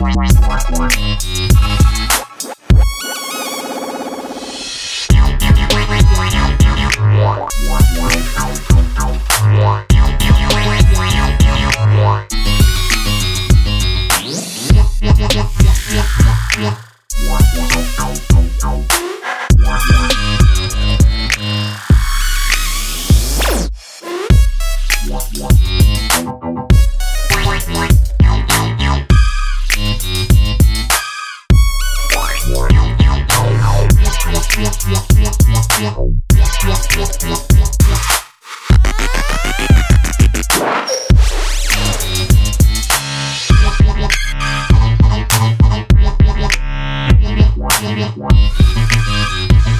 Bye. Mm-hmm.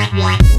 what, what.